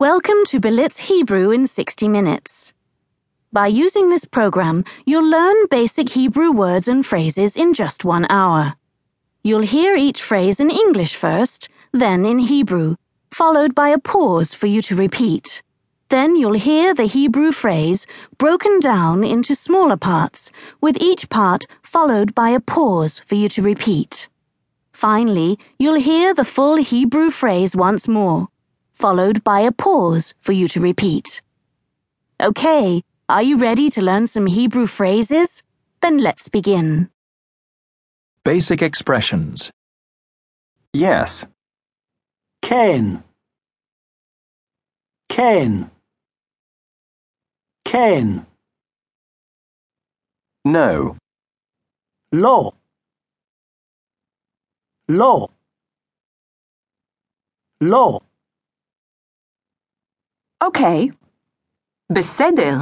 Welcome to Berlitz Hebrew in 60 Minutes. By using this program, you'll learn basic Hebrew words and phrases in just one hour. You'll hear each phrase in English first, then in Hebrew, followed by a pause for you to repeat. Then you'll hear the Hebrew phrase broken down into smaller parts, with each part followed by a pause for you to repeat. Finally, you'll hear the full Hebrew phrase once more, followed by a pause for you to repeat. Okay, are you ready to learn some Hebrew phrases? Then let's begin. Basic expressions. Yes. Ken. Ken. Ken. No. Law. Law. Law. אוקיי. בסדר.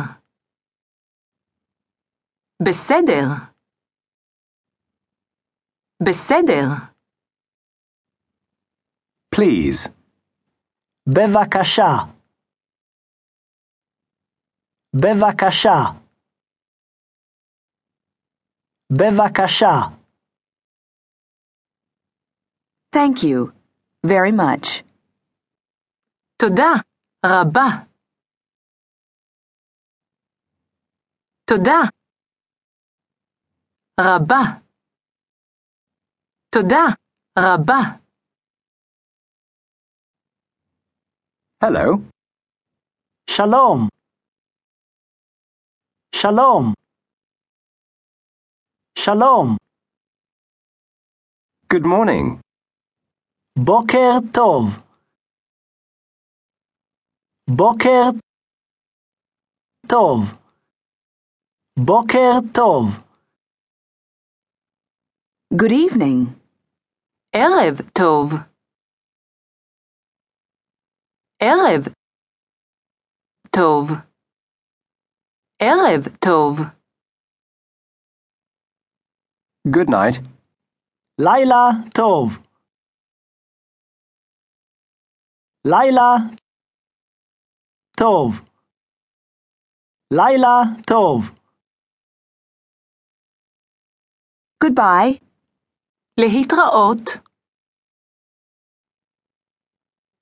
בסדר. בסדר. please, בבקשה, בבקשה, בבקשה, Thank you. Very much. תודה רבה. תודה רבה. תודה רבה. hello, שלום, שלום, שלום, good morning, בוקר טוב, בוקר טוב, בוקר טוב, Good evening. ערב טוב. ערב טוב. ערב טוב. good night, לילה טוב, לילה טוב, לילה טוב. Goodbye. להתראות.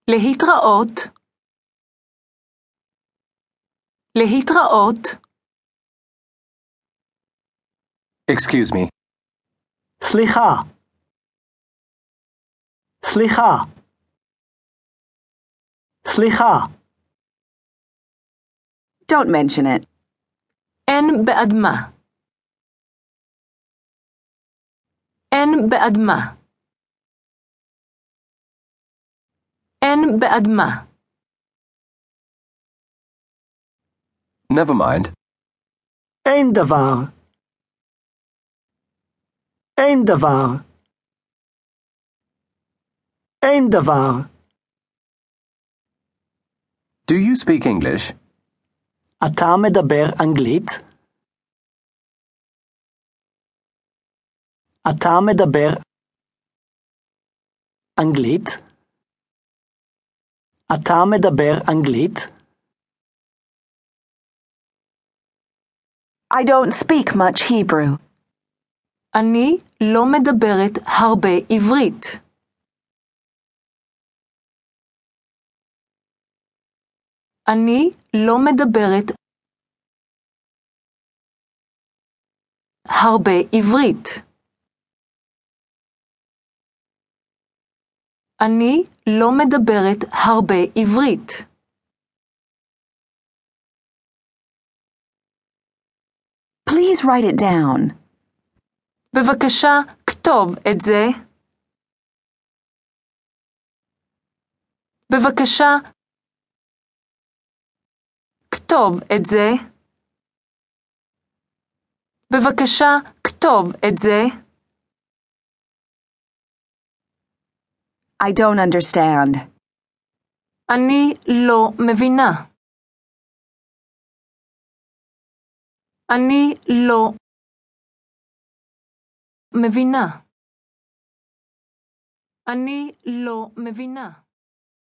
להתראות. להתראות. excuse me, סליחה, סליחה, סליחה, Don't mention it. אין בעד מה. אין בעד מה. אין בעד מה. never mind, אין דבר, אין דבר, אין דבר. do you speak English? אתה מדבר אנגלית? אתה מדבר אנגלית? אתה מדבר אנגלית? I don't speak much Hebrew. אני לא מדברת הרבה עברית. אני לא מדברת הרבה עברית. אני לא מדברת הרבה עברית. Please write it down. בבקשה, כתוב את זה. בבקשה, כתוב את זה. בבקשה, כתוב את זה. I don't understand. אני לא מבינה. אני לא מבינה. אני לא מבינה.